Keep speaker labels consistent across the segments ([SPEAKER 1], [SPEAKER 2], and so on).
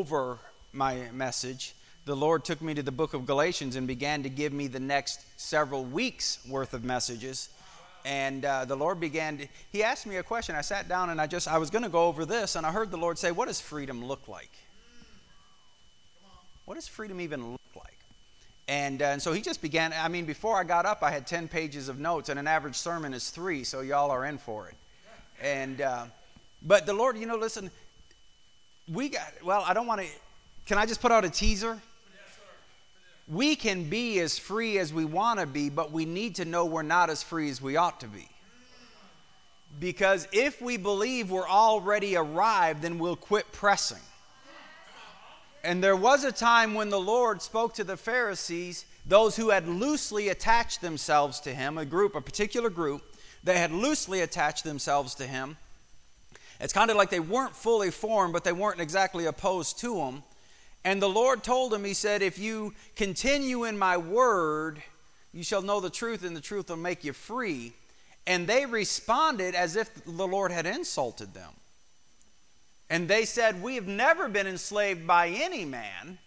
[SPEAKER 1] over my message, the Lord took me to the book of Galatians and began to give me the next several weeks worth of messages. And uh, the Lord began to, He asked me a question. I sat down and I just, I was going to go over this, and I heard the Lord say, What does freedom look like? What does freedom even look like? And, uh, and so he just began. I mean, before I got up, I had 10 pages of notes, and an average sermon is three, so y'all are in for it. And, uh, but the Lord, you know, listen, we got, well, I don't want to, can I just put out a teaser? We can be as free as we want to be, but we need to know we're not as free as we ought to be. Because if we believe we're already arrived, then we'll quit pressing. And there was a time when the Lord spoke to the Pharisees, those who had loosely attached themselves to him, a group, a particular group, they had loosely attached themselves to him. It's kind of like they weren't fully formed, but they weren't exactly opposed to him. And the Lord told him, He said, If you continue in my word, you shall know the truth, and the truth will make you free. And they responded as if the Lord had insulted them. And they said, We have never been enslaved by any man,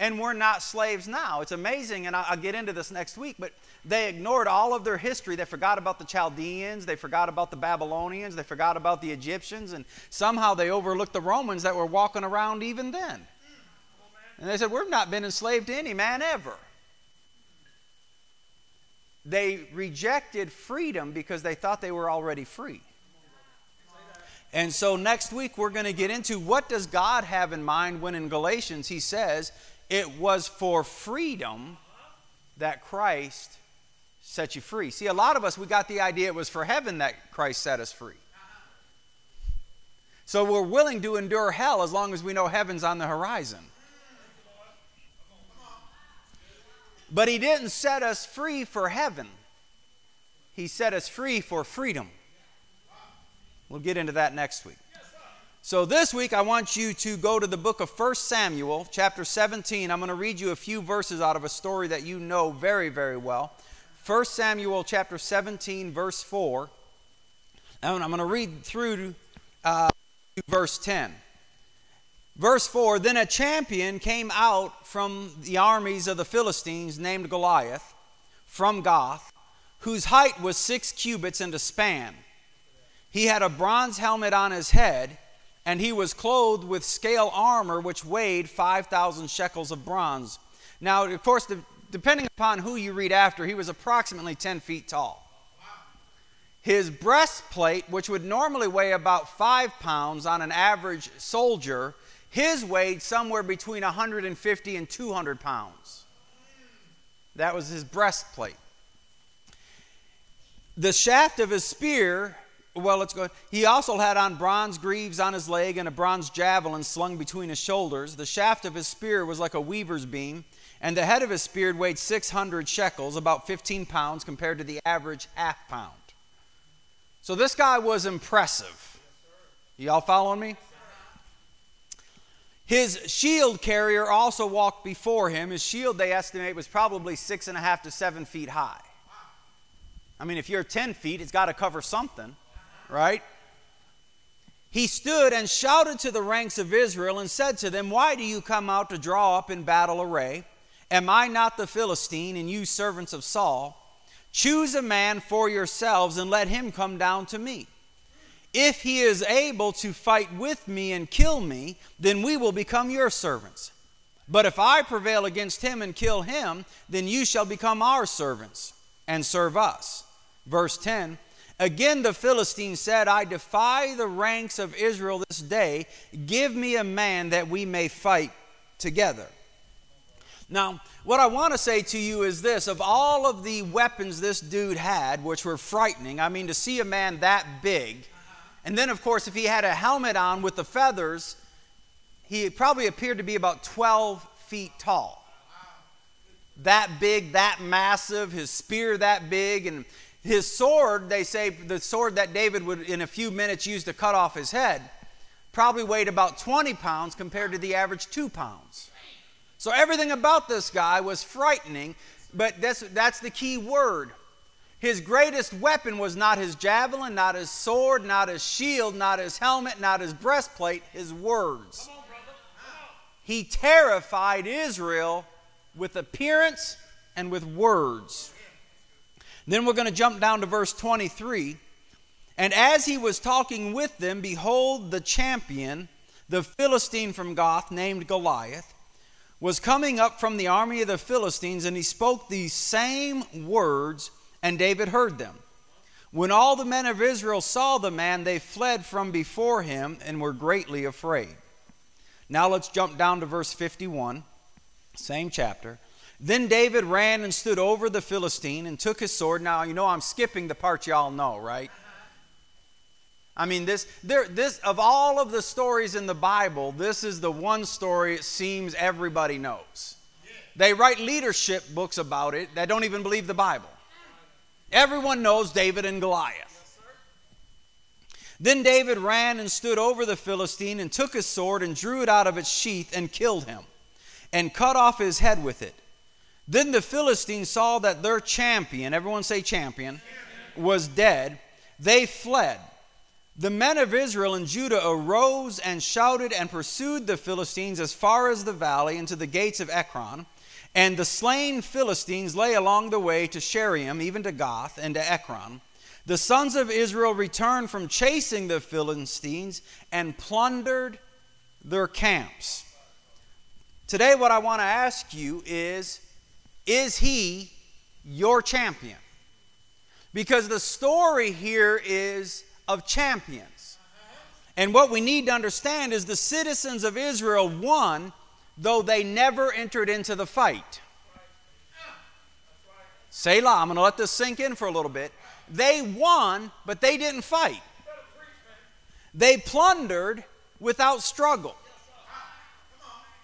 [SPEAKER 1] and we're not slaves now. It's amazing, and I'll get into this next week, but they ignored all of their history. They forgot about the Chaldeans, they forgot about the Babylonians, they forgot about the Egyptians, and somehow they overlooked the Romans that were walking around even then. And they said, We've not been enslaved to any man ever. They rejected freedom because they thought they were already free. And so next week we're going to get into what does God have in mind when in Galatians he says it was for freedom that Christ set you free. See, a lot of us we got the idea it was for heaven that Christ set us free. So we're willing to endure hell as long as we know heaven's on the horizon. But he didn't set us free for heaven. He set us free for freedom. We'll get into that next week. So this week I want you to go to the book of 1 Samuel, chapter 17. I'm going to read you a few verses out of a story that you know very, very well. 1 Samuel chapter 17, verse 4. And I'm going to read through uh, verse 10. Verse 4 Then a champion came out from the armies of the Philistines named Goliath from Gath, whose height was six cubits and a span he had a bronze helmet on his head, and he was clothed with scale armor which weighed 5,000 shekels of bronze. Now, of course, the, depending upon who you read after, he was approximately 10 feet tall. His breastplate, which would normally weigh about five pounds on an average soldier, his weighed somewhere between 150 and 200 pounds. That was his breastplate. The shaft of his spear well, let's go. He also had on bronze greaves on his leg and a bronze javelin slung between his shoulders. The shaft of his spear was like a weaver's beam, and the head of his spear weighed 600 shekels, about 15 pounds compared to the average half pound. So this guy was impressive. Y'all following me? His shield carrier also walked before him. His shield, they estimate, was probably six and a half to seven feet high. I mean, if you're 10 feet, it's got to cover something right? He stood and shouted to the ranks of Israel and said to them, Why do you come out to draw up in battle array? Am I not the Philistine, and you servants of Saul? Choose a man for yourselves and let him come down to me. If he is able to fight with me and kill me, then we will become your servants. But if I prevail against him and kill him, then you shall become our servants and serve us. Verse 10 Again, the Philistine said, I defy the ranks of Israel this day. Give me a man that we may fight together. Now, what I want to say to you is this of all of the weapons this dude had, which were frightening, I mean, to see a man that big, and then, of course, if he had a helmet on with the feathers, he probably appeared to be about 12 feet tall. That big, that massive, his spear that big, and his sword, they say, the sword that David would in a few minutes use to cut off his head, probably weighed about 20 pounds compared to the average two pounds. So everything about this guy was frightening, but that's, that's the key word. His greatest weapon was not his javelin, not his sword, not his shield, not his helmet, not his breastplate, his words. he terrified Israel with appearance and with words. Then we're going to jump down to verse 23. And as he was talking with them, behold, the champion, the Philistine from Gath, named Goliath, was coming up from the army of the Philistines, and he spoke these same words, and David heard them. When all the men of Israel saw the man, they fled from before him and were greatly afraid. Now let's jump down to verse 51, same chapter. Then David ran and stood over the Philistine and took his sword. Now, you know, I'm skipping the part y'all know, right? I mean, this, there, this, of all of the stories in the Bible, this is the one story it seems everybody knows. They write leadership books about it that don't even believe the Bible. Everyone knows David and Goliath. Then David ran and stood over the Philistine and took his sword and drew it out of its sheath and killed him and cut off his head with it. Then the Philistines saw that their champion, everyone say champion, was dead. They fled. The men of Israel and Judah arose and shouted and pursued the Philistines as far as the valley into the gates of Ekron. And the slain Philistines lay along the way to Shaaraim, even to Gath and to Ekron. The sons of Israel returned from chasing the Philistines and plundered their camps. Today, what I want to ask you is is he your champion? Because the story here is of champions. And what we need to understand is the citizens of Israel won, though they never entered into the fight. Selah, I'm going to let this sink in for a little bit. They won, but they didn't fight. They plundered without struggle.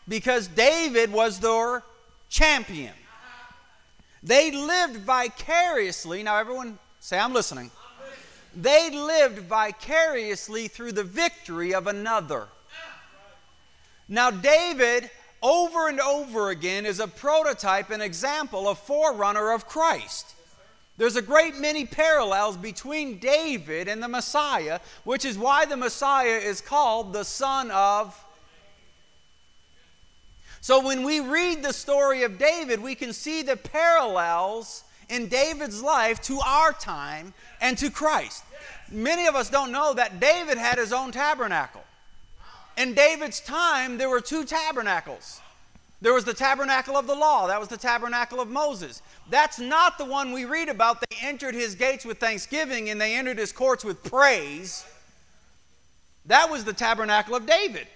[SPEAKER 1] Because David was their champion. They lived vicariously. Now, everyone say, I'm listening. They lived vicariously through the victory of another. Now, David, over and over again, is a prototype, an example, a forerunner of Christ. There's a great many parallels between David and the Messiah, which is why the Messiah is called the Son of so when we read the story of David, we can see the parallels in David's life to our time and to Christ. Many of us don't know that David had his own tabernacle. In David's time, there were two tabernacles. There was the tabernacle of the law, that was the tabernacle of Moses. That's not the one we read about. They entered his gates with thanksgiving and they entered his courts with praise. That was the tabernacle of David.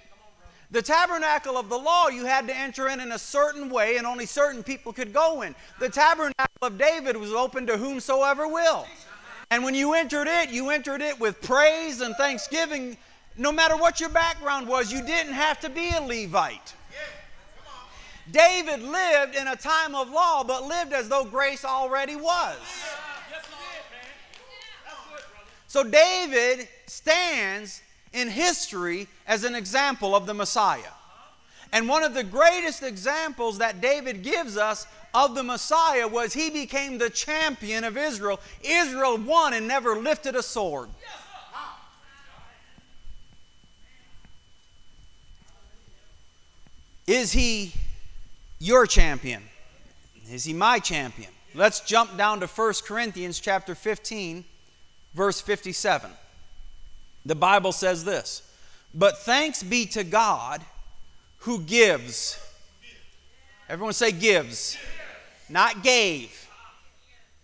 [SPEAKER 1] The tabernacle of the law, you had to enter in in a certain way, and only certain people could go in. The tabernacle of David was open to whomsoever will. And when you entered it, you entered it with praise and thanksgiving. No matter what your background was, you didn't have to be a Levite. David lived in a time of law, but lived as though grace already was. So David stands in history as an example of the Messiah. And one of the greatest examples that David gives us of the Messiah was he became the champion of Israel. Israel won and never lifted a sword. Is he your champion? Is he my champion? Let's jump down to 1 Corinthians chapter 15 verse 57. The Bible says this But thanks be to God who gives. Everyone say gives, not gave,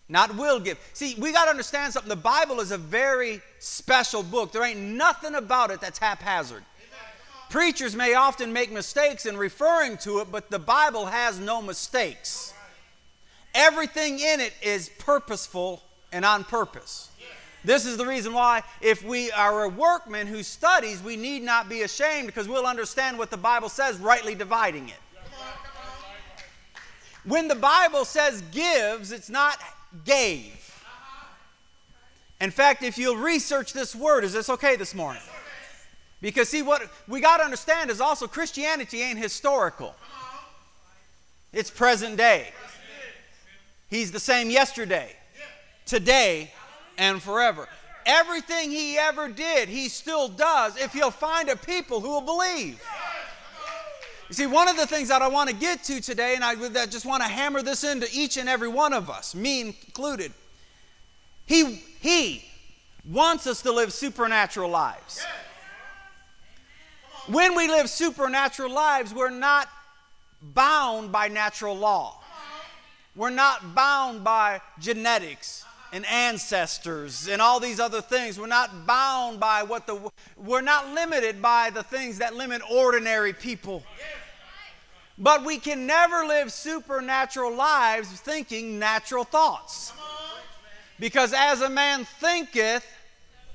[SPEAKER 1] not will give. See, we got to understand something. The Bible is a very special book. There ain't nothing about it that's haphazard. Preachers may often make mistakes in referring to it, but the Bible has no mistakes. Everything in it is purposeful and on purpose. This is the reason why, if we are a workman who studies, we need not be ashamed because we'll understand what the Bible says, rightly dividing it. When the Bible says gives, it's not gave. In fact, if you'll research this word, is this okay this morning? Because, see, what we got to understand is also Christianity ain't historical, it's present day. He's the same yesterday, today, and forever. Everything he ever did, he still does if he'll find a people who will believe. You see, one of the things that I want to get to today, and I that just want to hammer this into each and every one of us, me included. He, he wants us to live supernatural lives. When we live supernatural lives, we're not bound by natural law. We're not bound by genetics and ancestors and all these other things. We're not bound by what the we're not limited by the things that limit ordinary people. But we can never live supernatural lives thinking natural thoughts. Because as a man thinketh,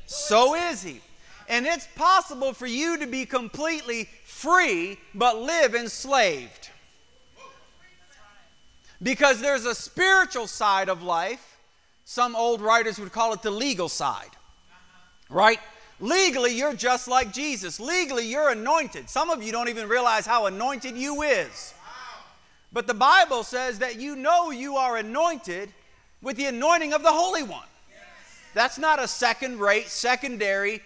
[SPEAKER 1] so is he. And it's possible for you to be completely free but live enslaved. Because there's a spiritual side of life. Some old writers would call it the legal side. Right? Legally, you're just like Jesus. Legally, you're anointed. Some of you don't even realize how anointed you is. But the Bible says that you know you are anointed with the anointing of the Holy One. That's not a second rate, secondary,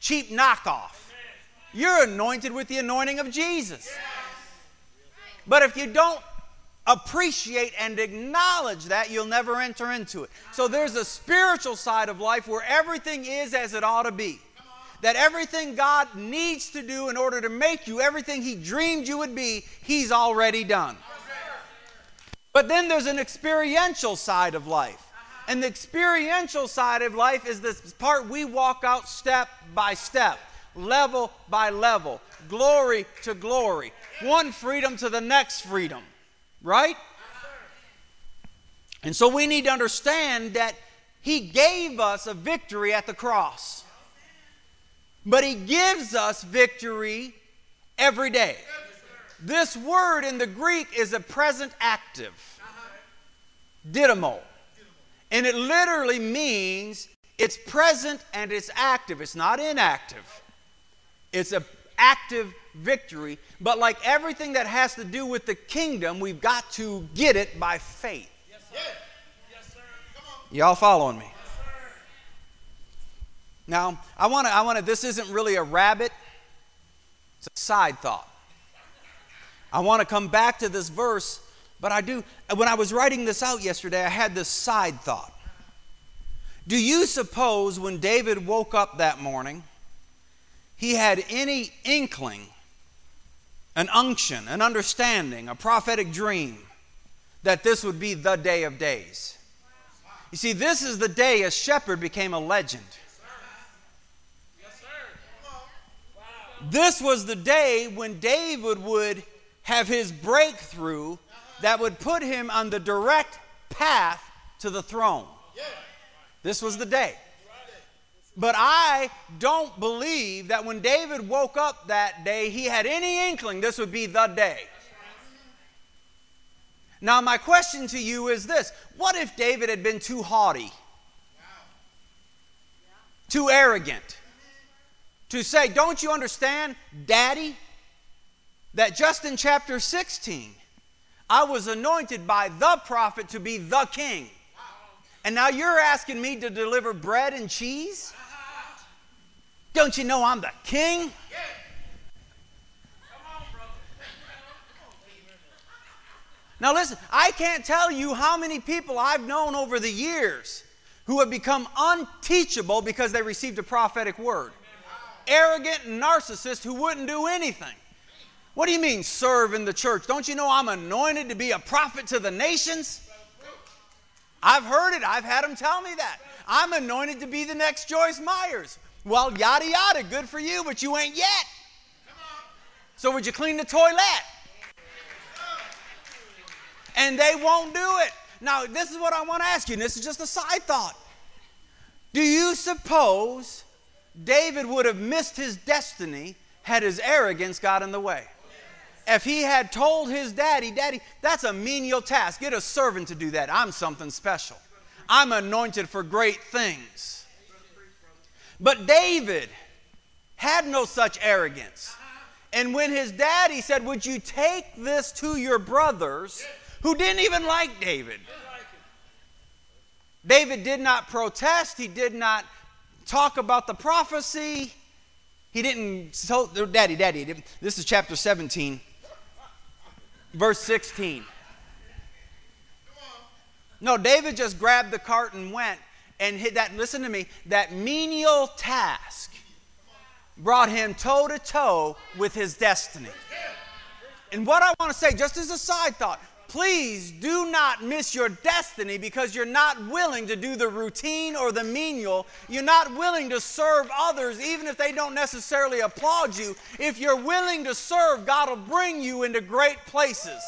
[SPEAKER 1] cheap knockoff. You're anointed with the anointing of Jesus. But if you don't appreciate and acknowledge that, you'll never enter into it. So there's a spiritual side of life where everything is as it ought to be. That everything God needs to do in order to make you everything He dreamed you would be, He's already done. But then there's an experiential side of life. And the experiential side of life is this part we walk out step by step, level by level, glory to glory, one freedom to the next freedom. Right? And so we need to understand that He gave us a victory at the cross. But He gives us victory every day. This word in the Greek is a present active, didomi. And it literally means it's present and it's active. It's not inactive. It's an active victory. But like everything that has to do with the kingdom, we've got to get it by faith. Yes, sir. Yes, sir. Y'all following me? Yes, now, I want to, I want to, this isn't really a rabbit, it's a side thought. I want to come back to this verse, but I do, when I was writing this out yesterday, I had this side thought. Do you suppose when David woke up that morning, he had any inkling, an unction, an understanding, a prophetic dream that this would be the day of days? You see, this is the day a shepherd became a legend. This was the day when David would have his breakthrough that would put him on the direct path to the throne. This was the day. But I don't believe that when David woke up that day, he had any inkling this would be the day. Now, my question to you is this What if David had been too haughty, too arrogant, to say, Don't you understand, Daddy? that just in chapter 16, I was anointed by the prophet to be the king. And now you're asking me to deliver bread and cheese? Don't you know I'm the king? Now, listen, I can't tell you how many people I've known over the years who have become unteachable because they received a prophetic word. Arrogant narcissists who wouldn't do anything. What do you mean, serve in the church? Don't you know I'm anointed to be a prophet to the nations? I've heard it. I've had them tell me that. I'm anointed to be the next Joyce Myers. Well, yada yada, good for you, but you ain't yet. So, would you clean the toilet? And they won't do it. Now, this is what I want to ask you, and this is just a side thought. Do you suppose David would have missed his destiny had his arrogance got in the way? if he had told his daddy, Daddy, that's a menial task. Get a servant to do that. I'm something special. I'm anointed for great things. But David had no such arrogance. And when his daddy said, Would you take this to your brothers who didn't even like David? David did not protest, he did not talk about the prophecy. He didn't tell, Daddy, Daddy, this is chapter 17. Verse 16. No, David just grabbed the cart and went and that, listen to me, that menial task brought him toe to toe with his destiny. And what I want to say, just as a side thought, please do not miss your destiny because you're not willing to do the routine or the menial. You're not willing to serve others, even if they don't necessarily applaud you. If you're willing to serve, God will bring you into great places.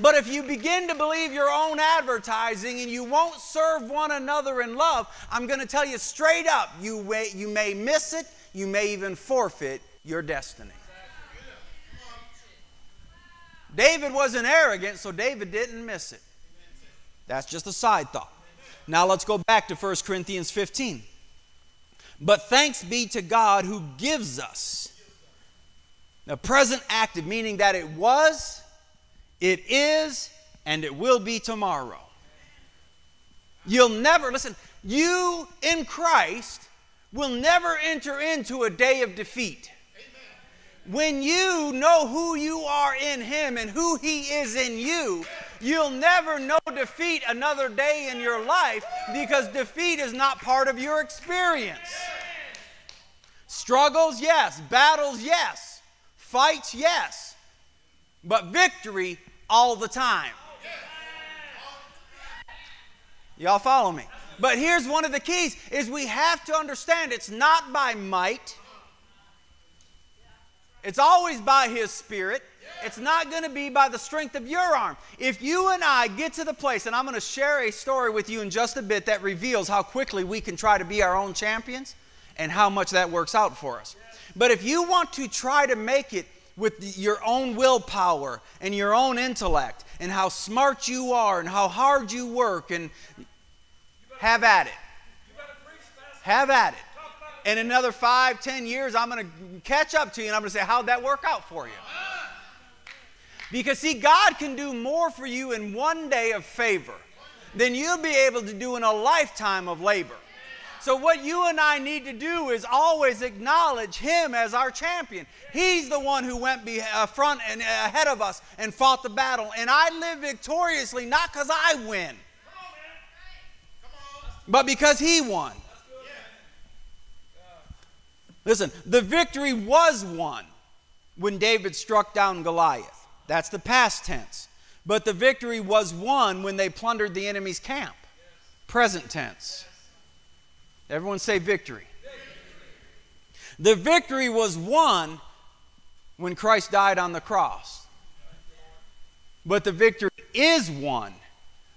[SPEAKER 1] But if you begin to believe your own advertising and you won't serve one another in love, I'm going to tell you straight up you may, you may miss it, you may even forfeit your destiny. David wasn't arrogant, so David didn't miss it. That's just a side thought. Now let's go back to 1 Corinthians 15. But thanks be to God who gives us the present active, meaning that it was, it is, and it will be tomorrow. You'll never, listen, you in Christ will never enter into a day of defeat. When you know who you are in Him and who He is in you, you'll never know defeat another day in your life because defeat is not part of your experience. Struggles, yes. Battles, yes. Fights, yes. But victory all the time. Y'all follow me? But here's one of the keys is we have to understand it's not by might. It's always by his spirit. It's not going to be by the strength of your arm. If you and I get to the place, and I'm going to share a story with you in just a bit that reveals how quickly we can try to be our own champions and how much that works out for us. But if you want to try to make it with your own willpower and your own intellect and how smart you are and how hard you work and have at it. Have at it. In another five, ten years, I'm going to catch up to you and I'm going to say, How'd that work out for you? Because, see, God can do more for you in one day of favor than you'll be able to do in a lifetime of labor. So, what you and I need to do is always acknowledge Him as our champion. He's the one who went be, uh, front and uh, ahead of us and fought the battle. And I live victoriously not because I win, but because He won. Listen, the victory was won when David struck down Goliath. That's the past tense. But the victory was won when they plundered the enemy's camp. Present tense. Everyone say victory. The victory was won when Christ died on the cross. But the victory is won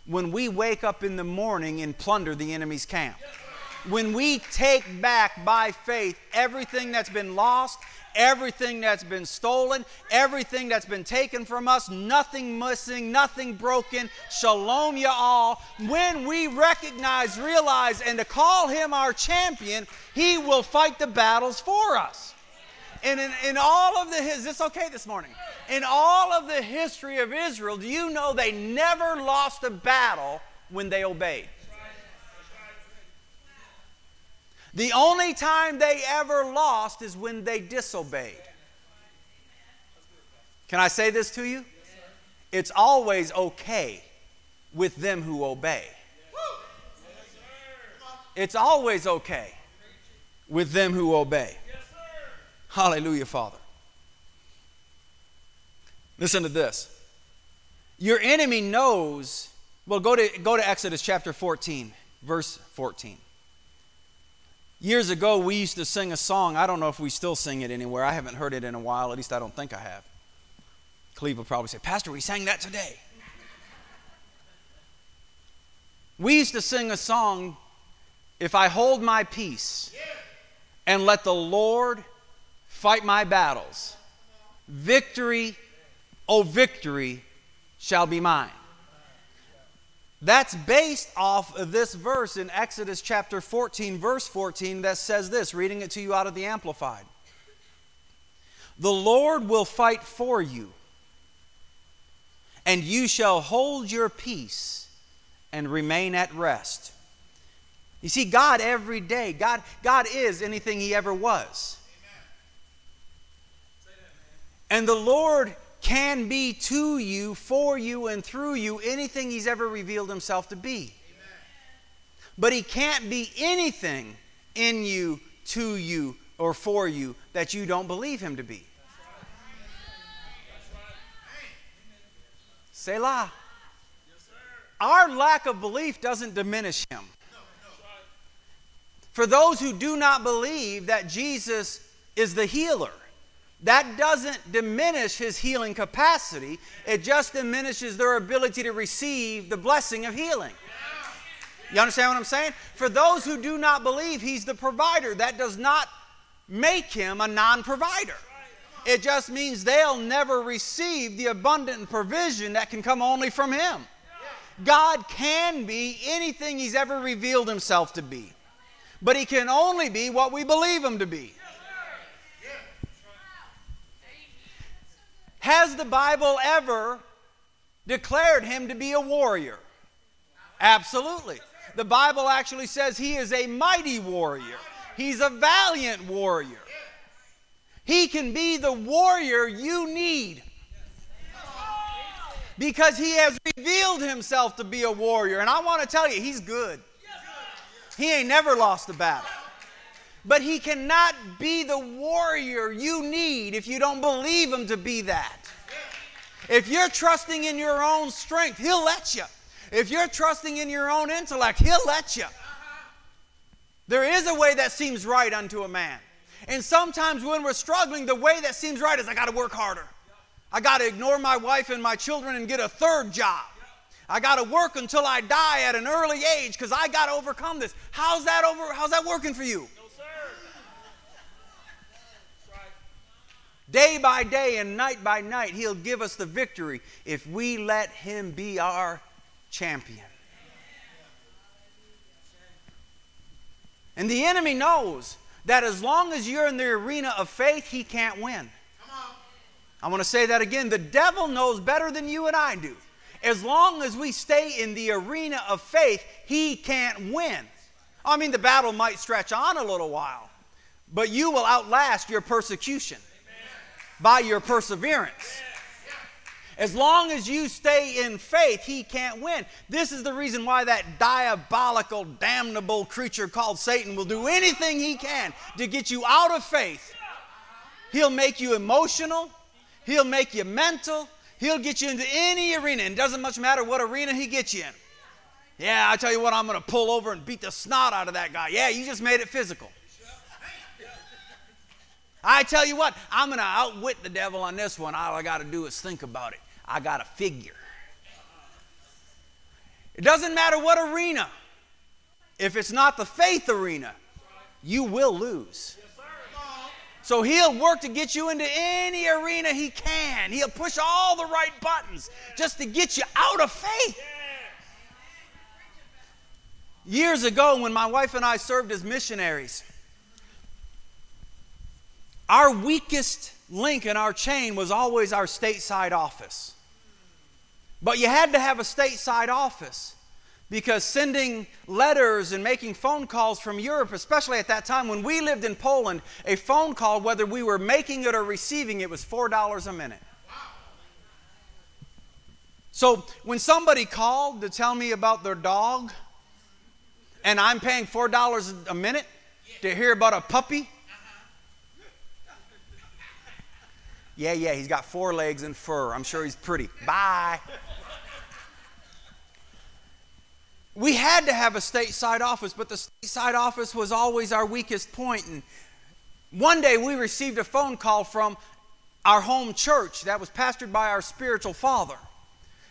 [SPEAKER 1] when we wake up in the morning and plunder the enemy's camp when we take back by faith everything that's been lost, everything that's been stolen, everything that's been taken from us, nothing missing, nothing broken, shalom ya all. When we recognize, realize, and to call him our champion, he will fight the battles for us. And in, in all of the, is this okay this morning? In all of the history of Israel, do you know they never lost a battle when they obeyed? The only time they ever lost is when they disobeyed. Can I say this to you? It's always okay with them who obey. It's always okay with them who obey. Hallelujah, Father. Listen to this. Your enemy knows. Well, go to, go to Exodus chapter 14, verse 14. Years ago, we used to sing a song. I don't know if we still sing it anywhere. I haven't heard it in a while. At least I don't think I have. Cleve will probably say, Pastor, we sang that today. We used to sing a song, If I Hold My Peace and Let the Lord Fight My Battles, victory, oh, victory shall be mine. That's based off of this verse in Exodus chapter 14, verse 14, that says this, reading it to you out of the Amplified. The Lord will fight for you, and you shall hold your peace and remain at rest. You see, God every day, God, God is anything He ever was. And the Lord can be to you, for you, and through you anything He's ever revealed Himself to be. But He can't be anything in you, to you, or for you that you don't believe Him to be. say Selah. Our lack of belief doesn't diminish Him. For those who do not believe that Jesus is the healer, that doesn't diminish his healing capacity. It just diminishes their ability to receive the blessing of healing. You understand what I'm saying? For those who do not believe he's the provider, that does not make him a non provider. It just means they'll never receive the abundant provision that can come only from him. God can be anything he's ever revealed himself to be, but he can only be what we believe him to be. Has the Bible ever declared him to be a warrior? Absolutely. The Bible actually says he is a mighty warrior, he's a valiant warrior. He can be the warrior you need because he has revealed himself to be a warrior. And I want to tell you, he's good. He ain't never lost a battle. But he cannot be the warrior you need if you don't believe him to be that. If you're trusting in your own strength, he'll let you. If you're trusting in your own intellect, he'll let you. There is a way that seems right unto a man. And sometimes when we're struggling, the way that seems right is I got to work harder. I got to ignore my wife and my children and get a third job. I got to work until I die at an early age because I got to overcome this. How's that over? How's that working for you? Day by day and night by night, He'll give us the victory if we let Him be our champion. And the enemy knows that as long as you're in the arena of faith, he can't win. I want to say that again. The devil knows better than you and I do. As long as we stay in the arena of faith, he can't win. I mean, the battle might stretch on a little while, but you will outlast your persecution by your perseverance. As long as you stay in faith, he can't win. This is the reason why that diabolical, damnable creature called Satan will do anything he can to get you out of faith. He'll make you emotional, he'll make you mental, he'll get you into any arena. And it doesn't much matter what arena he gets you in. Yeah, I tell you what, I'm going to pull over and beat the snot out of that guy. Yeah, you just made it physical. I tell you what, I'm going to outwit the devil on this one. All I got to do is think about it. I got a figure. It doesn't matter what arena. If it's not the faith arena, you will lose. So he'll work to get you into any arena he can. He'll push all the right buttons just to get you out of faith. Years ago, when my wife and I served as missionaries, our weakest link in our chain was always our stateside office. But you had to have a stateside office because sending letters and making phone calls from Europe, especially at that time when we lived in Poland, a phone call, whether we were making it or receiving it, was $4 a minute. So when somebody called to tell me about their dog, and I'm paying $4 a minute to hear about a puppy, Yeah, yeah, he's got four legs and fur. I'm sure he's pretty. Bye. We had to have a stateside office, but the stateside office was always our weakest point. And one day we received a phone call from our home church that was pastored by our spiritual father.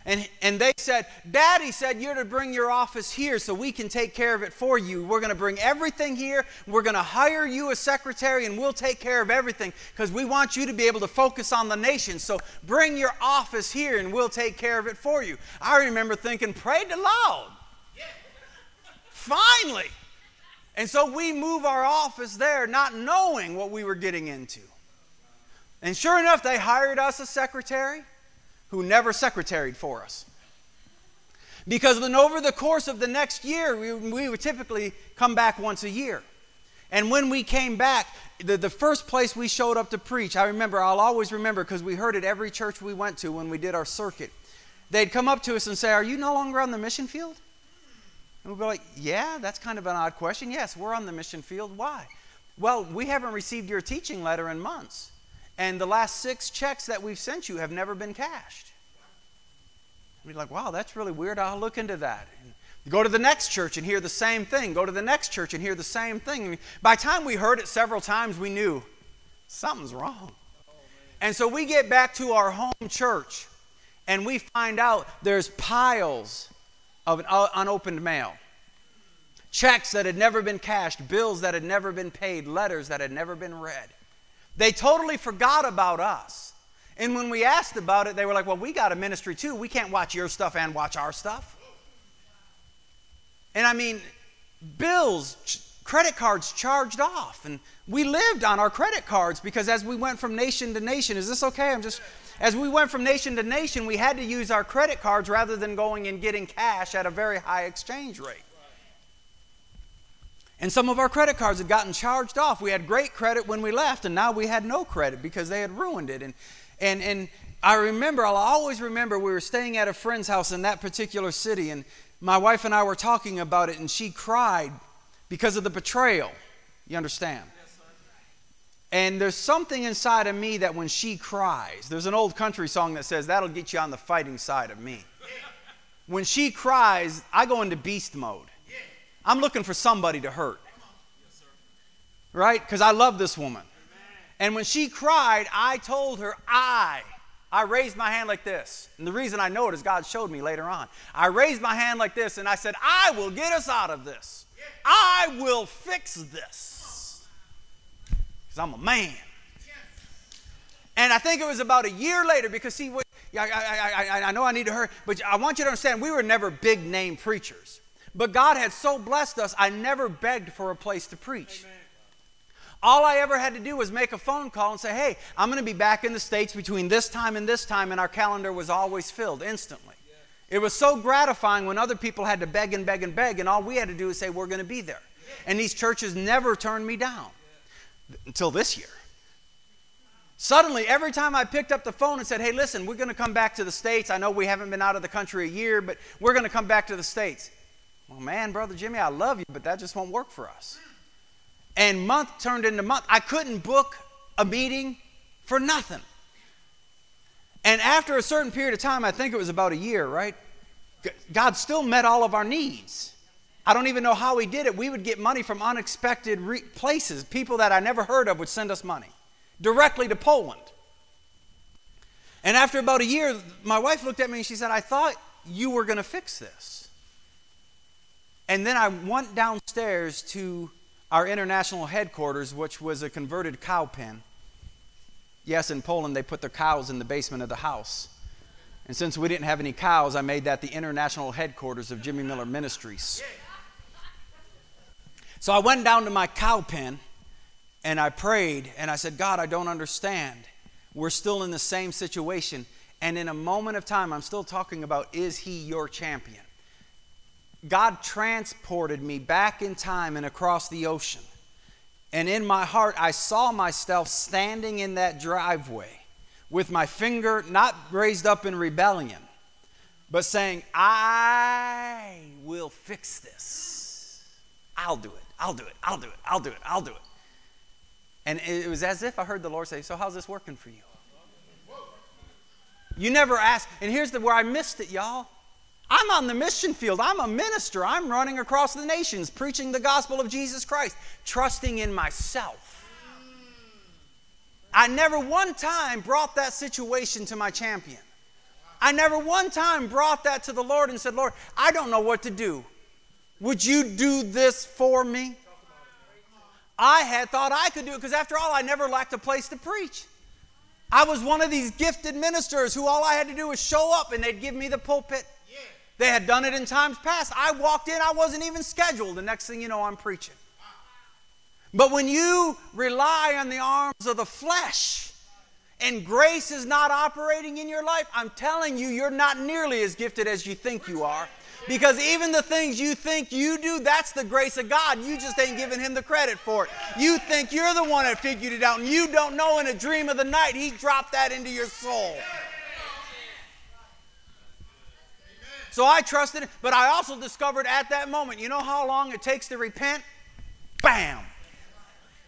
[SPEAKER 1] And, and they said, Daddy said you're to bring your office here so we can take care of it for you. We're going to bring everything here. We're going to hire you a secretary and we'll take care of everything because we want you to be able to focus on the nation. So bring your office here and we'll take care of it for you. I remember thinking, pray the Lord. Finally. And so we move our office there not knowing what we were getting into. And sure enough, they hired us a secretary who never secretaried for us. Because then over the course of the next year, we, we would typically come back once a year. And when we came back, the, the first place we showed up to preach, I remember, I'll always remember because we heard it every church we went to when we did our circuit. They'd come up to us and say, Are you no longer on the mission field? And we'd be like, Yeah, that's kind of an odd question. Yes, we're on the mission field. Why? Well, we haven't received your teaching letter in months. And the last six checks that we've sent you have never been cashed. Be like, wow, that's really weird. I'll look into that. And go to the next church and hear the same thing. Go to the next church and hear the same thing. By the time we heard it several times, we knew something's wrong. And so we get back to our home church and we find out there's piles of uh, unopened mail checks that had never been cashed, bills that had never been paid, letters that had never been read. They totally forgot about us. And when we asked about it, they were like, Well, we got a ministry too. We can't watch your stuff and watch our stuff. And I mean, bills, credit cards charged off. And we lived on our credit cards because as we went from nation to nation, is this okay? I'm just, as we went from nation to nation, we had to use our credit cards rather than going and getting cash at a very high exchange rate. And some of our credit cards had gotten charged off. We had great credit when we left, and now we had no credit because they had ruined it. And, and, and I remember, I'll always remember, we were staying at a friend's house in that particular city, and my wife and I were talking about it, and she cried because of the betrayal. You understand? And there's something inside of me that when she cries, there's an old country song that says, That'll get you on the fighting side of me. When she cries, I go into beast mode. I'm looking for somebody to hurt. Right? Because I love this woman. And when she cried, I told her, I. I raised my hand like this. And the reason I know it is God showed me later on. I raised my hand like this and I said, I will get us out of this. I will fix this. Because I'm a man. And I think it was about a year later because, see, I, I, I, I know I need to hurt, but I want you to understand we were never big name preachers. But God had so blessed us, I never begged for a place to preach. Amen. All I ever had to do was make a phone call and say, hey, I'm going to be back in the States between this time and this time, and our calendar was always filled instantly. It was so gratifying when other people had to beg and beg and beg, and all we had to do was say, we're going to be there. And these churches never turned me down until this year. Suddenly, every time I picked up the phone and said, Hey, listen, we're going to come back to the States. I know we haven't been out of the country a year, but we're going to come back to the States. Well, man, Brother Jimmy, I love you, but that just won't work for us. And month turned into month. I couldn't book a meeting for nothing. And after a certain period of time, I think it was about a year, right? God still met all of our needs. I don't even know how He did it. We would get money from unexpected re- places. People that I never heard of would send us money directly to Poland. And after about a year, my wife looked at me and she said, I thought you were going to fix this. And then I went downstairs to our international headquarters, which was a converted cow pen. Yes, in Poland, they put their cows in the basement of the house. And since we didn't have any cows, I made that the international headquarters of Jimmy Miller Ministries. So I went down to my cow pen and I prayed and I said, God, I don't understand. We're still in the same situation. And in a moment of time, I'm still talking about, is he your champion? God transported me back in time and across the ocean. And in my heart, I saw myself standing in that driveway with my finger not raised up in rebellion, but saying, I will fix this. I'll do it. I'll do it. I'll do it. I'll do it. I'll do it. And it was as if I heard the Lord say, So, how's this working for you? You never asked. And here's the where I missed it, y'all. I'm on the mission field. I'm a minister. I'm running across the nations preaching the gospel of Jesus Christ, trusting in myself. I never one time brought that situation to my champion. I never one time brought that to the Lord and said, Lord, I don't know what to do. Would you do this for me? I had thought I could do it because, after all, I never lacked a place to preach. I was one of these gifted ministers who all I had to do was show up and they'd give me the pulpit. They had done it in times past. I walked in, I wasn't even scheduled. The next thing you know, I'm preaching. But when you rely on the arms of the flesh and grace is not operating in your life, I'm telling you, you're not nearly as gifted as you think you are. Because even the things you think you do, that's the grace of God. You just ain't giving Him the credit for it. You think you're the one that figured it out, and you don't know in a dream of the night, He dropped that into your soul. So I trusted, but I also discovered at that moment, you know how long it takes to repent? Bam!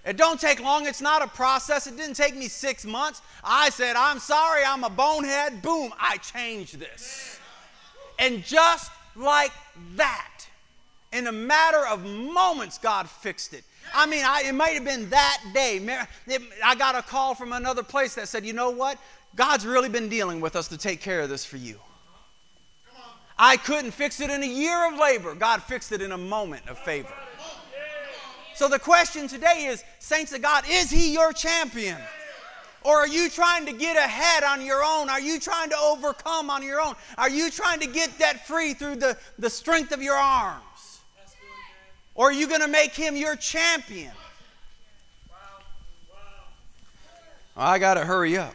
[SPEAKER 1] It don't take long. It's not a process. It didn't take me six months. I said, I'm sorry, I'm a bonehead. Boom, I changed this. And just like that, in a matter of moments, God fixed it. I mean, I, it might have been that day. I got a call from another place that said, you know what? God's really been dealing with us to take care of this for you. I couldn't fix it in a year of labor. God fixed it in a moment of favor. So the question today is, saints of God, is he your champion? Or are you trying to get ahead on your own? Are you trying to overcome on your own? Are you trying to get debt free through the, the strength of your arms? Or are you going to make him your champion? I got to hurry up.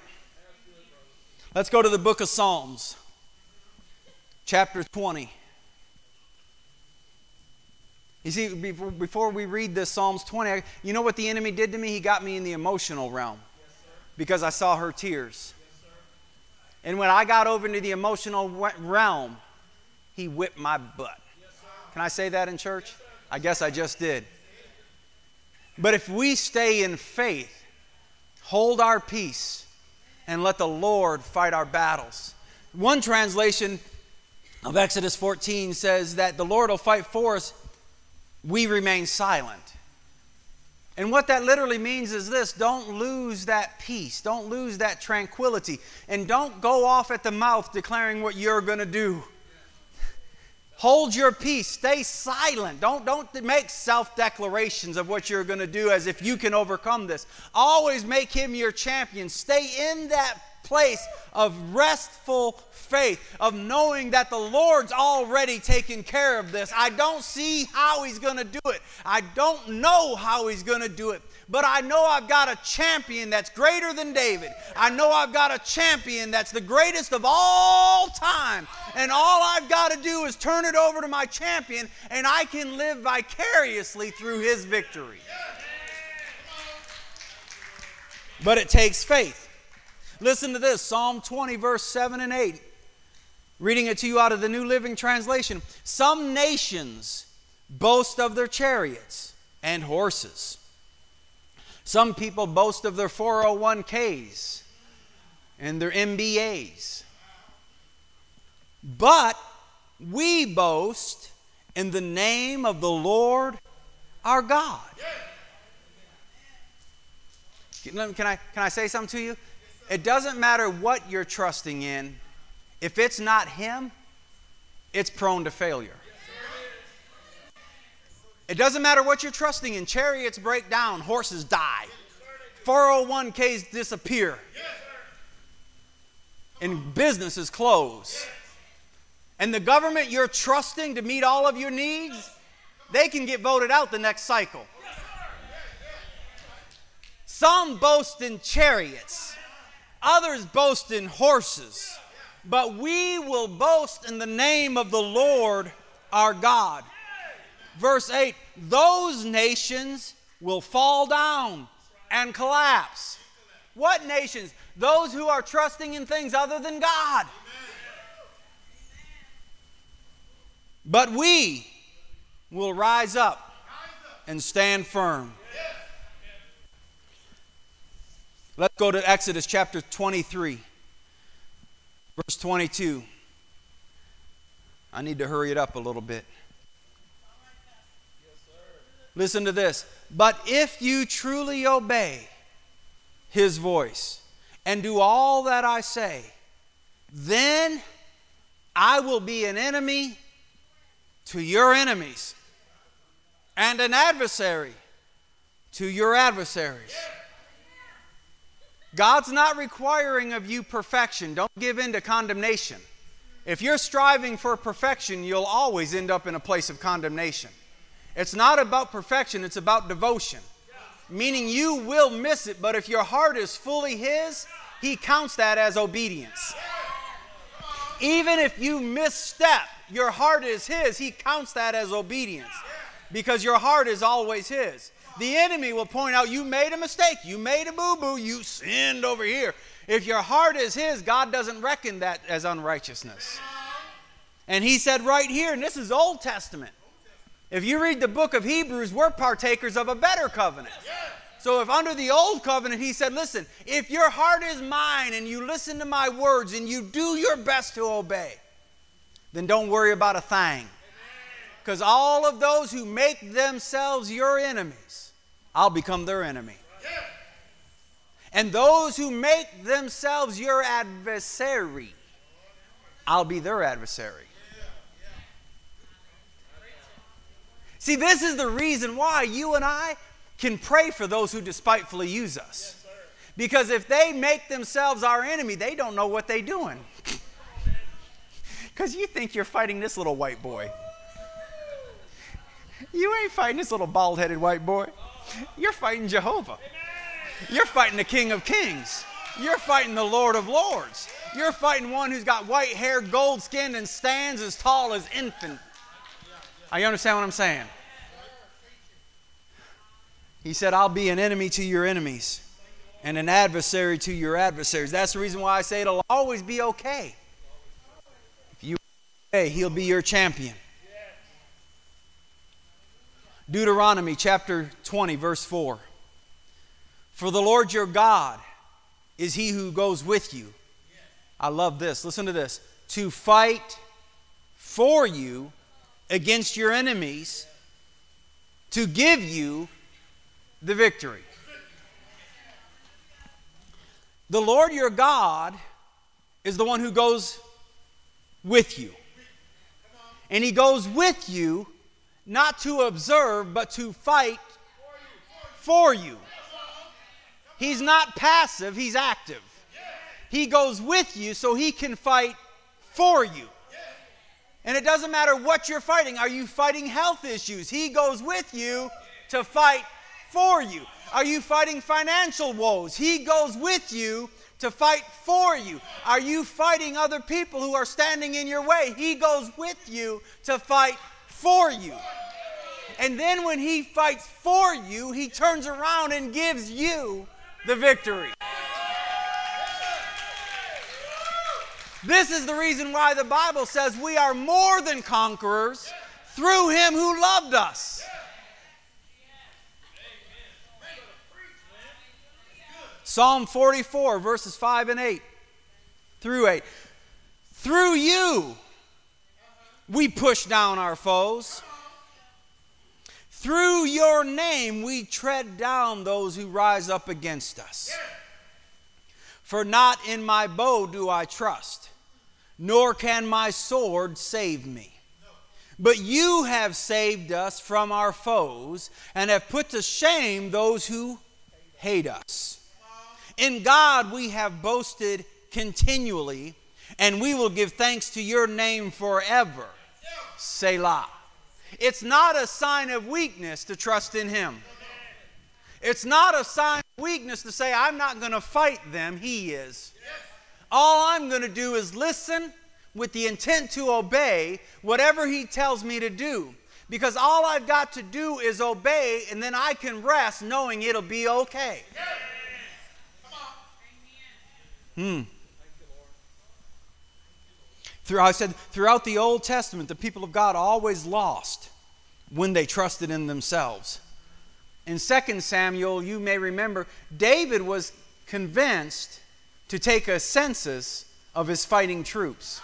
[SPEAKER 1] Let's go to the book of Psalms, chapter 20. You see, before, we read this Psalms 20, you know what the enemy did to me? He got me in the emotional realm because I saw her tears. And when I got over into the emotional realm, he whipped my butt. Can I say that in church? I guess I just did. But if we stay in faith, hold our peace, and let the Lord fight our battles. One translation of Exodus 14 says that the Lord will fight for us we remain silent. And what that literally means is this don't lose that peace, don't lose that tranquility, and don't go off at the mouth declaring what you're going to do. Hold your peace. Stay silent. Don't, don't make self declarations of what you're going to do as if you can overcome this. Always make him your champion. Stay in that place of restful faith, of knowing that the Lord's already taken care of this. I don't see how He's going to do it. I don't know how He's going to do it. But I know I've got a champion that's greater than David. I know I've got a champion that's the greatest of all time. And all I've got to do is turn it over to my champion, and I can live vicariously through his victory. But it takes faith. Listen to this Psalm 20, verse 7 and 8. Reading it to you out of the New Living Translation. Some nations boast of their chariots and horses. Some people boast of their 401ks and their MBAs. But we boast in the name of the Lord our God. Can I, can I say something to you? It doesn't matter what you're trusting in, if it's not Him, it's prone to failure. It doesn't matter what you're trusting in. Chariots break down, horses die, 401ks disappear, and businesses close. And the government you're trusting to meet all of your needs, they can get voted out the next cycle. Some boast in chariots. Others boast in horses, but we will boast in the name of the Lord our God. Verse 8 Those nations will fall down and collapse. What nations? Those who are trusting in things other than God. But we will rise up and stand firm. Let's go to Exodus chapter 23, verse 22. I need to hurry it up a little bit. Listen to this. But if you truly obey his voice and do all that I say, then I will be an enemy to your enemies and an adversary to your adversaries. God's not requiring of you perfection. Don't give in to condemnation. If you're striving for perfection, you'll always end up in a place of condemnation. It's not about perfection, it's about devotion. Meaning you will miss it, but if your heart is fully His, He counts that as obedience. Even if you misstep, your heart is His, He counts that as obedience because your heart is always His. The enemy will point out, You made a mistake, you made a boo boo, you sinned over here. If your heart is His, God doesn't reckon that as unrighteousness. And He said right here, and this is Old Testament. If you read the book of Hebrews, we're partakers of a better covenant. So, if under the old covenant, he said, Listen, if your heart is mine and you listen to my words and you do your best to obey, then don't worry about a thing. Because all of those who make themselves your enemies, I'll become their enemy. And those who make themselves your adversary, I'll be their adversary. See, this is the reason why you and I can pray for those who despitefully use us. Because if they make themselves our enemy, they don't know what they're doing. Because you think you're fighting this little white boy. You ain't fighting this little bald headed white boy. You're fighting Jehovah. You're fighting the King of Kings. You're fighting the Lord of Lords. You're fighting one who's got white hair, gold skin, and stands as tall as infant. Are you understand what I'm saying? He said, I'll be an enemy to your enemies and an adversary to your adversaries. That's the reason why I say it'll always be okay. If you obey, he'll be your champion. Deuteronomy chapter 20, verse 4. For the Lord your God is he who goes with you. I love this. Listen to this. To fight for you against your enemies, to give you the victory. The Lord your God is the one who goes with you. And he goes with you not to observe, but to fight for you. He's not passive, he's active. He goes with you so he can fight for you. And it doesn't matter what you're fighting. Are you fighting health issues? He goes with you to fight for you. Are you fighting financial woes? He goes with you to fight for you. Are you fighting other people who are standing in your way? He goes with you to fight for you. And then when he fights for you, he turns around and gives you the victory. This is the reason why the Bible says we are more than conquerors through him who loved us. Psalm 44, verses 5 and 8 through 8. Through you, we push down our foes. Through your name, we tread down those who rise up against us. For not in my bow do I trust, nor can my sword save me. But you have saved us from our foes and have put to shame those who hate us. In God we have boasted continually, and we will give thanks to your name forever. Selah. It's not a sign of weakness to trust in Him. It's not a sign of weakness to say, I'm not going to fight them. He is. All I'm going to do is listen with the intent to obey whatever He tells me to do. Because all I've got to do is obey, and then I can rest knowing it'll be okay. Hmm. Through, I said, throughout the Old Testament, the people of God always lost when they trusted in themselves. In 2 Samuel, you may remember, David was convinced to take a census of his fighting troops.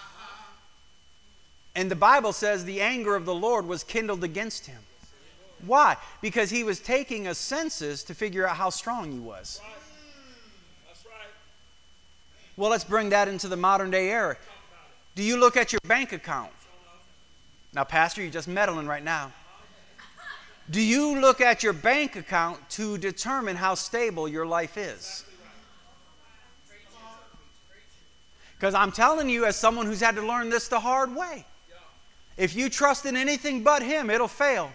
[SPEAKER 1] And the Bible says the anger of the Lord was kindled against him. Why? Because he was taking a census to figure out how strong he was. Well, let's bring that into the modern day era. Do you look at your bank account? Now, Pastor, you're just meddling right now. Do you look at your bank account to determine how stable your life is? Because I'm telling you, as someone who's had to learn this the hard way, if you trust in anything but Him, it'll fail.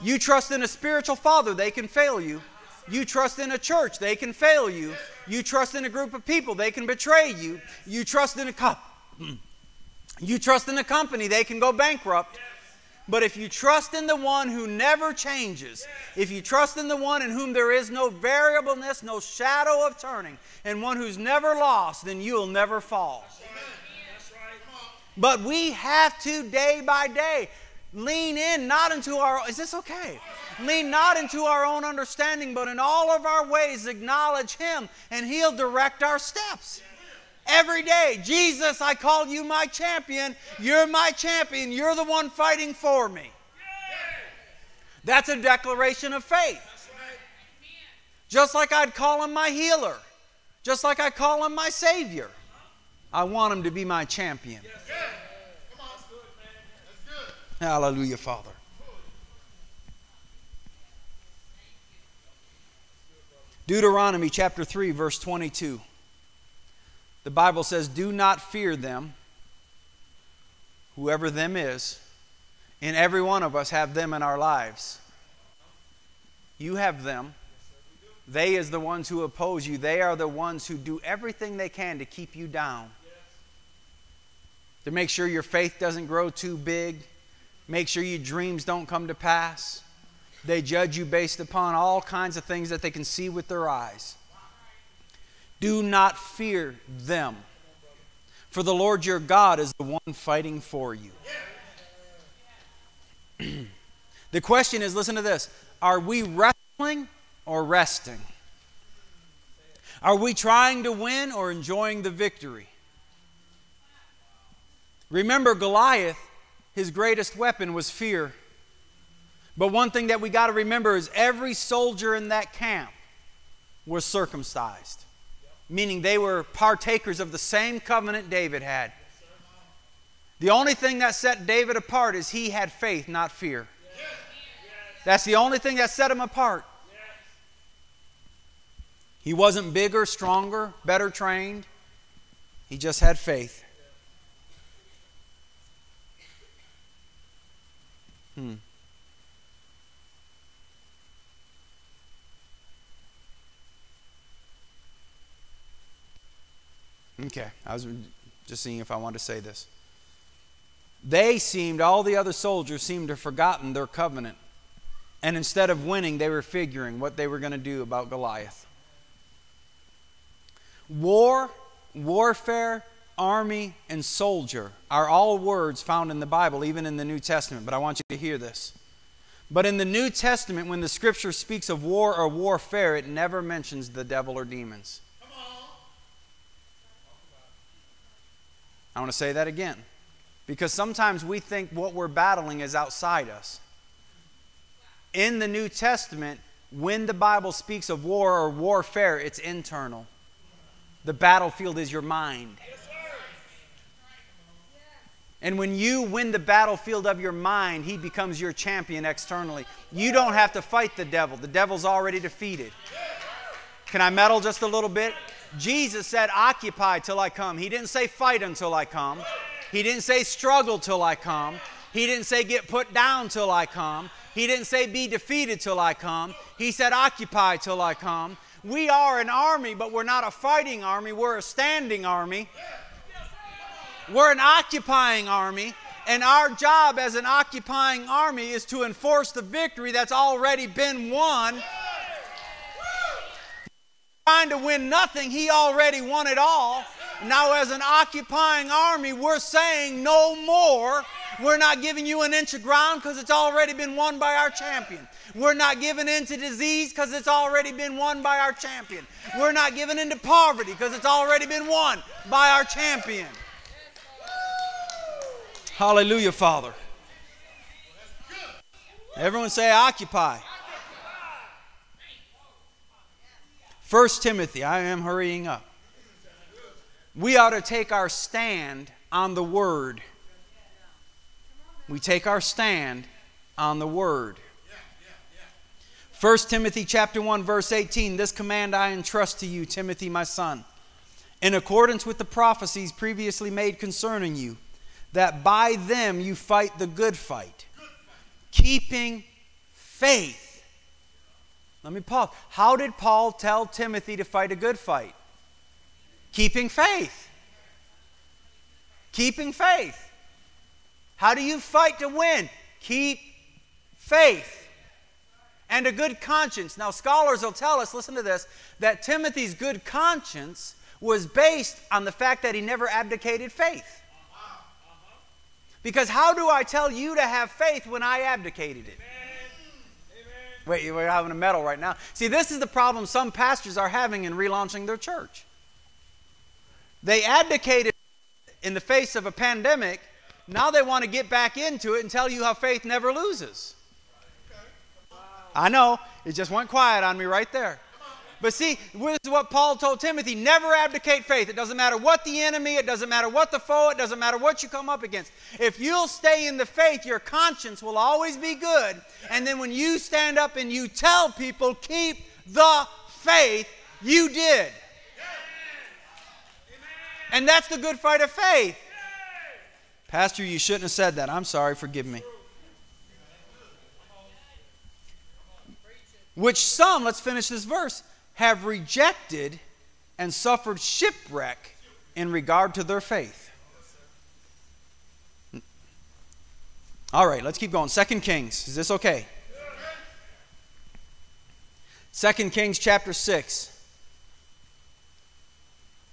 [SPEAKER 1] You trust in a spiritual father, they can fail you. You trust in a church, they can fail you. You trust in a group of people, they can betray you. You trust in a cup. You trust in a company, they can go bankrupt. But if you trust in the one who never changes, if you trust in the one in whom there is no variableness, no shadow of turning, and one who's never lost, then you'll never fall. But we have to, day by day, lean in, not into our, is this okay? Lean not into our own understanding, but in all of our ways acknowledge Him, and He'll direct our steps every day. Jesus, I call you my champion. You're my champion. You're the one fighting for me. That's a declaration of faith. Just like I'd call him my healer, just like I call him my savior. I want him to be my champion. Hallelujah, Father. Deuteronomy chapter 3, verse 22 the Bible says, Do not fear them, whoever them is. And every one of us have them in our lives. You have them. They is the ones who oppose you. They are the ones who do everything they can to keep you down. To make sure your faith doesn't grow too big. Make sure your dreams don't come to pass. They judge you based upon all kinds of things that they can see with their eyes. Do not fear them, for the Lord your God is the one fighting for you. the question is listen to this are we wrestling or resting? Are we trying to win or enjoying the victory? Remember, Goliath, his greatest weapon was fear. But one thing that we got to remember is every soldier in that camp was circumcised meaning they were partakers of the same covenant David had. The only thing that set David apart is he had faith, not fear. That's the only thing that set him apart. He wasn't bigger, stronger, better trained. He just had faith. Hmm. Okay, I was just seeing if I wanted to say this. They seemed, all the other soldiers seemed to have forgotten their covenant. And instead of winning, they were figuring what they were going to do about Goliath. War, warfare, army, and soldier are all words found in the Bible, even in the New Testament. But I want you to hear this. But in the New Testament, when the scripture speaks of war or warfare, it never mentions the devil or demons. I want to say that again. Because sometimes we think what we're battling is outside us. In the New Testament, when the Bible speaks of war or warfare, it's internal. The battlefield is your mind. And when you win the battlefield of your mind, he becomes your champion externally. You don't have to fight the devil, the devil's already defeated. Can I meddle just a little bit? Jesus said, Occupy till I come. He didn't say fight until I come. He didn't say struggle till I come. He didn't say get put down till I come. He didn't say be defeated till I come. He said occupy till I come. We are an army, but we're not a fighting army. We're a standing army. We're an occupying army. And our job as an occupying army is to enforce the victory that's already been won trying to win nothing, he already won it all. Now, as an occupying army, we're saying no more. We're not giving you an inch of ground because it's already been won by our champion. We're not giving in to disease because it's already been won by our champion. We're not giving in to poverty because it's already been won by our champion. Hallelujah, Father. Everyone say, occupy. 1 Timothy, I am hurrying up. We ought to take our stand on the Word. We take our stand on the Word. 1 Timothy chapter 1 verse 18 This command I entrust to you Timothy my son in accordance with the prophecies previously made concerning you that by them you fight the good fight keeping faith Let me pause. How did Paul tell Timothy to fight a good fight? Keeping faith. Keeping faith. How do you fight to win? Keep faith and a good conscience. Now, scholars will tell us, listen to this, that Timothy's good conscience was based on the fact that he never abdicated faith. Because how do I tell you to have faith when I abdicated it? Wait, we're having a meddle right now. See, this is the problem some pastors are having in relaunching their church. They abdicated in the face of a pandemic. Now they want to get back into it and tell you how faith never loses. I know, it just went quiet on me right there. But see, this is what Paul told Timothy never abdicate faith. It doesn't matter what the enemy, it doesn't matter what the foe, it doesn't matter what you come up against. If you'll stay in the faith, your conscience will always be good. And then when you stand up and you tell people, keep the faith, you did. And that's the good fight of faith. Pastor, you shouldn't have said that. I'm sorry, forgive me. Which some, let's finish this verse, have rejected and suffered shipwreck in regard to their faith. All right, let's keep going. Second Kings. Is this okay? Second Kings chapter 6.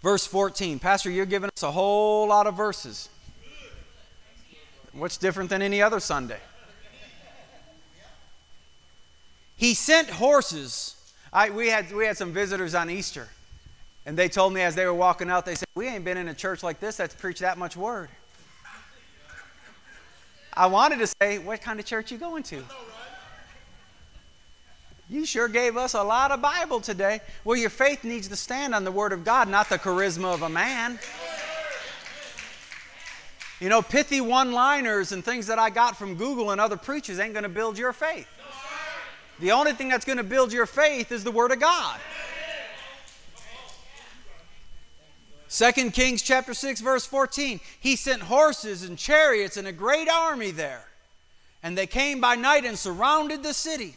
[SPEAKER 1] Verse 14. Pastor, you're giving us a whole lot of verses. What's different than any other Sunday? He sent horses I, we, had, we had some visitors on Easter, and they told me as they were walking out, they said, We ain't been in a church like this that's preached that much word. I wanted to say, What kind of church you going to? You sure gave us a lot of Bible today. Well, your faith needs to stand on the Word of God, not the charisma of a man. You know, pithy one liners and things that I got from Google and other preachers ain't going to build your faith. The only thing that's going to build your faith is the Word of God. 2 Kings chapter 6 verse 14 he sent horses and chariots and a great army there and they came by night and surrounded the city.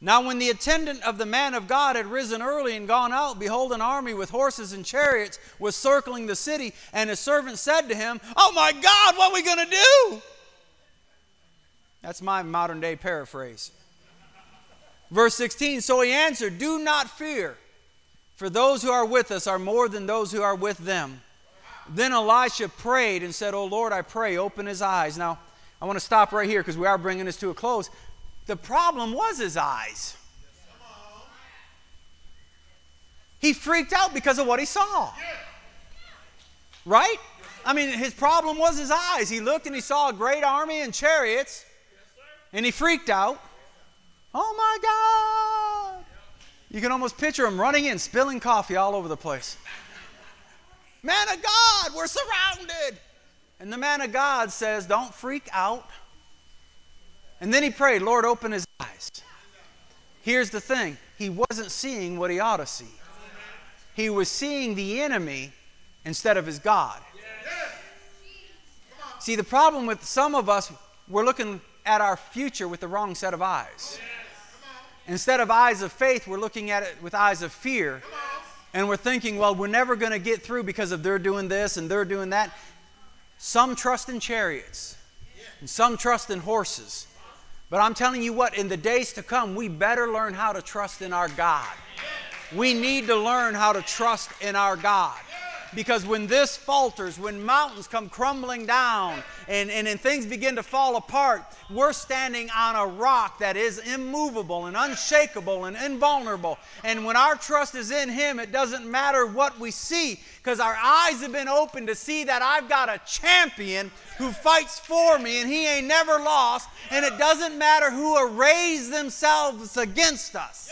[SPEAKER 1] Now when the attendant of the man of God had risen early and gone out behold an army with horses and chariots was circling the city and his servant said to him oh my God what are we going to do? That's my modern day paraphrase Verse 16 So he answered, Do not fear, for those who are with us are more than those who are with them. Then Elisha prayed and said, Oh Lord, I pray, open his eyes. Now, I want to stop right here because we are bringing this to a close. The problem was his eyes. He freaked out because of what he saw. Right? I mean, his problem was his eyes. He looked and he saw a great army and chariots, and he freaked out. Oh my God! You can almost picture him running in, spilling coffee all over the place. Man of God, we're surrounded. And the man of God says, Don't freak out. And then he prayed, Lord, open his eyes. Here's the thing he wasn't seeing what he ought to see, he was seeing the enemy instead of his God. See, the problem with some of us, we're looking at our future with the wrong set of eyes. Instead of eyes of faith, we're looking at it with eyes of fear. And we're thinking, well, we're never going to get through because of they're doing this and they're doing that. Some trust in chariots, and some trust in horses. But I'm telling you what, in the days to come, we better learn how to trust in our God. We need to learn how to trust in our God. Because when this falters, when mountains come crumbling down and, and, and things begin to fall apart, we're standing on a rock that is immovable and unshakable and invulnerable. And when our trust is in Him, it doesn't matter what we see because our eyes have been opened to see that I've got a champion who fights for me and He ain't never lost. And it doesn't matter who arrays themselves against us.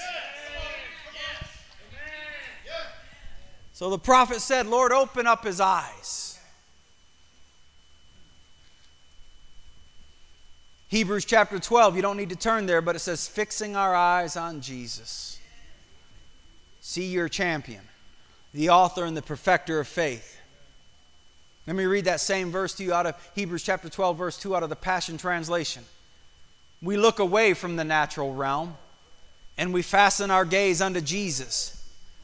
[SPEAKER 1] So the prophet said, Lord, open up his eyes. Hebrews chapter 12, you don't need to turn there, but it says, fixing our eyes on Jesus. See your champion, the author and the perfecter of faith. Let me read that same verse to you out of Hebrews chapter 12, verse 2, out of the Passion Translation. We look away from the natural realm and we fasten our gaze unto Jesus,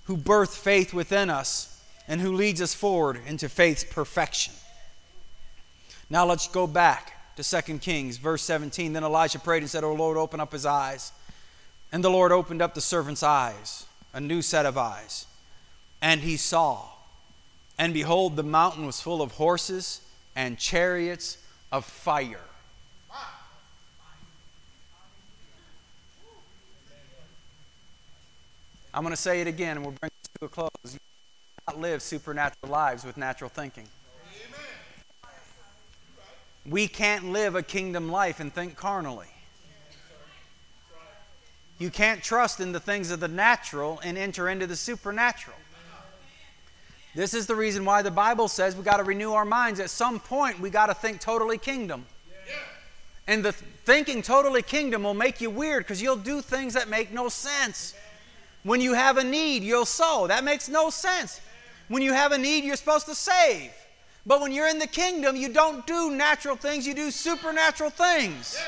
[SPEAKER 1] who birthed faith within us and who leads us forward into faith's perfection. Now let's go back to 2 Kings, verse 17. Then Elijah prayed and said, O Lord, open up his eyes. And the Lord opened up the servant's eyes, a new set of eyes. And he saw. And behold, the mountain was full of horses and chariots of fire. I'm going to say it again, and we'll bring this to a close. You cannot live supernatural lives with natural thinking. We can't live a kingdom life and think carnally. You can't trust in the things of the natural and enter into the supernatural. This is the reason why the Bible says we got to renew our minds. At some point, we got to think totally kingdom. And the thinking totally kingdom will make you weird because you'll do things that make no sense. When you have a need, you'll sow. That makes no sense. When you have a need, you're supposed to save. But when you're in the kingdom, you don't do natural things, you do supernatural things.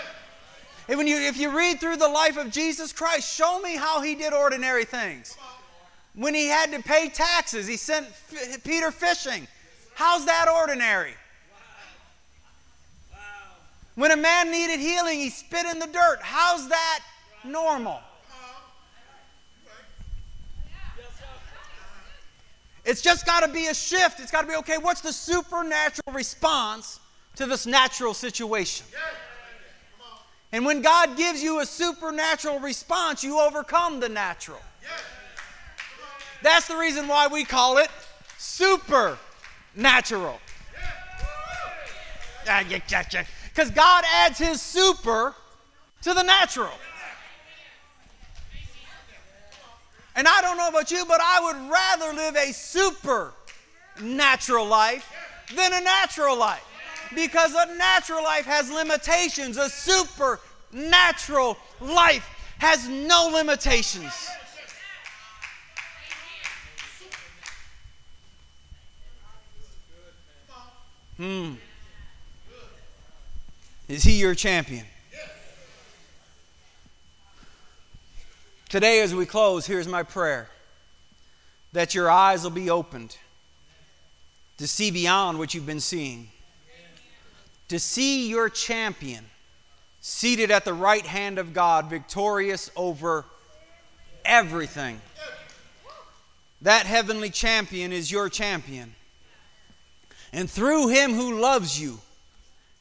[SPEAKER 1] And when you, if you read through the life of Jesus Christ, show me how he did ordinary things. When he had to pay taxes, he sent F- Peter fishing. How's that ordinary? When a man needed healing, he spit in the dirt. How's that normal? It's just got to be a shift. It's got to be okay, what's the supernatural response to this natural situation? And when God gives you a supernatural response, you overcome the natural. That's the reason why we call it supernatural. Because God adds his super to the natural. And I don't know about you, but I would rather live a supernatural life than a natural life. Because a natural life has limitations, a supernatural life has no limitations. Hmm. Is he your champion? Today, as we close, here's my prayer that your eyes will be opened to see beyond what you've been seeing, to see your champion seated at the right hand of God, victorious over everything. That heavenly champion is your champion. And through him who loves you,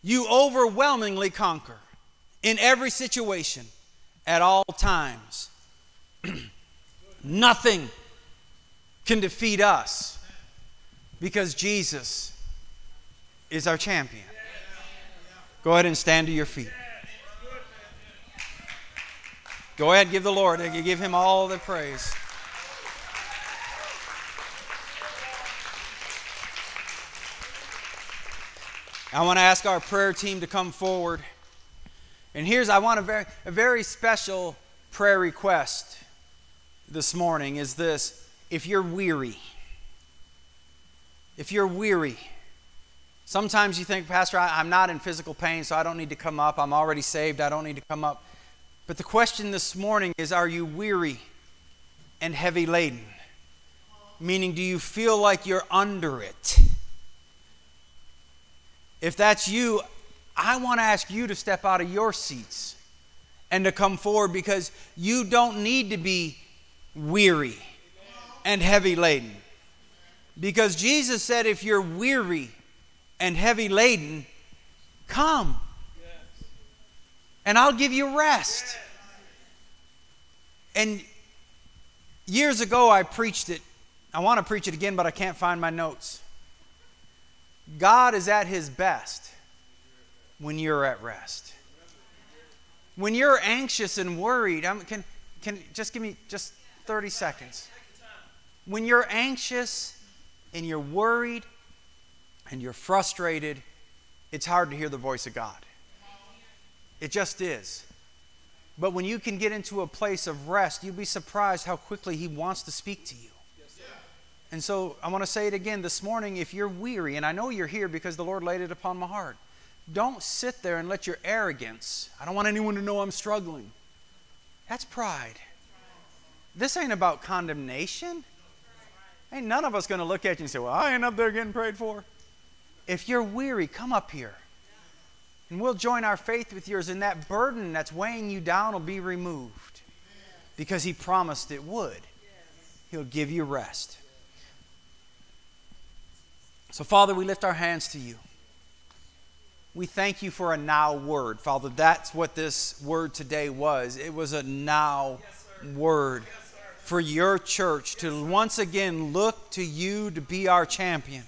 [SPEAKER 1] you overwhelmingly conquer in every situation at all times. Nothing can defeat us because Jesus is our champion. Go ahead and stand to your feet. Go ahead, give the Lord, give him all the praise. I want to ask our prayer team to come forward. And here's, I want a very, a very special prayer request this morning is this if you're weary, if you're weary, sometimes you think, Pastor, I, am not in physical pain, so I don't need to come up. I'm already saved. I don't need to come up. But the question this morning is Are you weary and heavy laden? Meaning, do you feel like you're under it? If that's you, I want to ask you to step out of your seats and to come forward because you don't need to be weary and heavy laden. Because Jesus said, if you're weary and heavy laden, come and I'll give you rest. And years ago, I preached it. I want to preach it again, but I can't find my notes. God is at his best when you're at rest. When you're anxious and worried, I'm, can, can just give me just 30 seconds. When you're anxious and you're worried and you're frustrated, it's hard to hear the voice of God. It just is. But when you can get into a place of rest, you'll be surprised how quickly He wants to speak to you. And so I want to say it again this morning if you're weary, and I know you're here because the Lord laid it upon my heart, don't sit there and let your arrogance, I don't want anyone to know I'm struggling. That's pride. This ain't about condemnation. Ain't none of us going to look at you and say, Well, I ain't up there getting prayed for. If you're weary, come up here. And we'll join our faith with yours, and that burden that's weighing you down will be removed because He promised it would. He'll give you rest. So, Father, we lift our hands to you. We thank you for a now word. Father, that's what this word today was. It was a now word for your church to once again look to you to be our champion.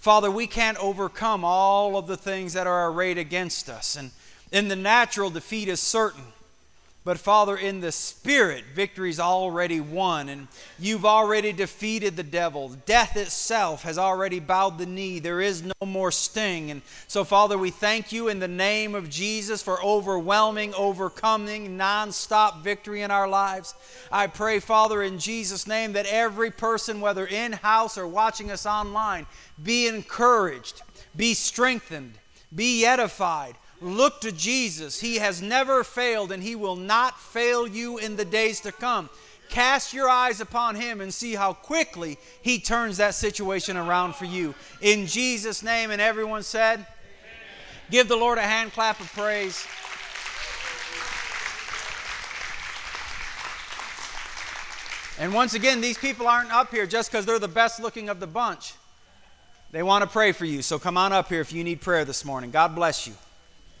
[SPEAKER 1] Father, we can't overcome all of the things that are arrayed against us. And in the natural, defeat is certain. But Father, in the spirit, victory's already won, and you've already defeated the devil. Death itself has already bowed the knee. There is no more sting. And so, Father, we thank you in the name of Jesus for overwhelming, overcoming, nonstop victory in our lives. I pray, Father, in Jesus' name, that every person, whether in house or watching us online, be encouraged, be strengthened, be edified Look to Jesus. He has never failed and He will not fail you in the days to come. Cast your eyes upon Him and see how quickly He turns that situation around for you. In Jesus' name, and everyone said, Amen. Give the Lord a hand clap of praise. And once again, these people aren't up here just because they're the best looking of the bunch. They want to pray for you. So come on up here if you need prayer this morning. God bless you.